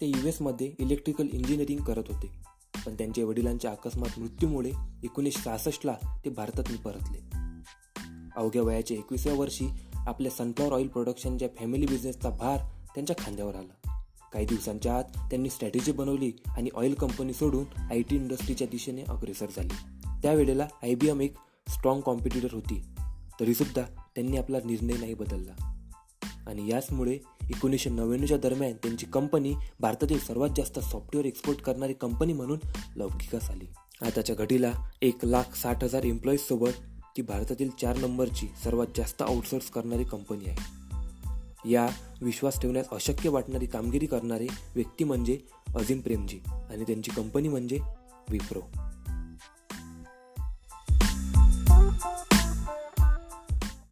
ते यू एसमध्ये electrical engineering करत होते. पण त्यांच्या वडिलांच्या अकस्मात मृत्यूमुळे एकोणीसशे सहासष्टला ते भारतात परतले. अवघ्या वयाच्या एकविसाव्या वर्षी आपल्या सनफ्लॉवर ऑइल प्रोडक्शनच्या फॅमिली बिझनेसचा भार त्यांच्या खांद्यावर आला. काही दिवसांच्या आत त्यांनी स्ट्रॅटेजी बनवली आणि ऑइल कंपनी सोडून आय टी इंडस्ट्रीच्या दिशेने अग्रेसर झाली. त्यावेळेला आय बी एम एक स्ट्रॉंग कॉम्पिटिटर होती. तरीसुद्धा त्यांनी आपला निर्णय नाही बदलला. आणि याचमुळे एकोणीसशे नव्याण्णवच्या दरम्यान त्यांची कंपनी भारतातील सर्वात जास्त सॉफ्टवेअर एक्सपोर्ट करणारी कंपनी म्हणून लौकिकास आली आताच्या घडीला एक लाख साठ हजार एम्प्लॉईजसोबत ती भारतातील चार नंबरची सर्वात जास्त आउटसोर्स करणारी कंपनी आहे. या विश्वास ठेवण्यास अशक्य वाटणारी कामगिरी करणारे व्यक्ती म्हणजे अजिम प्रेमजी आणि त्यांची कंपनी म्हणजे विप्रो.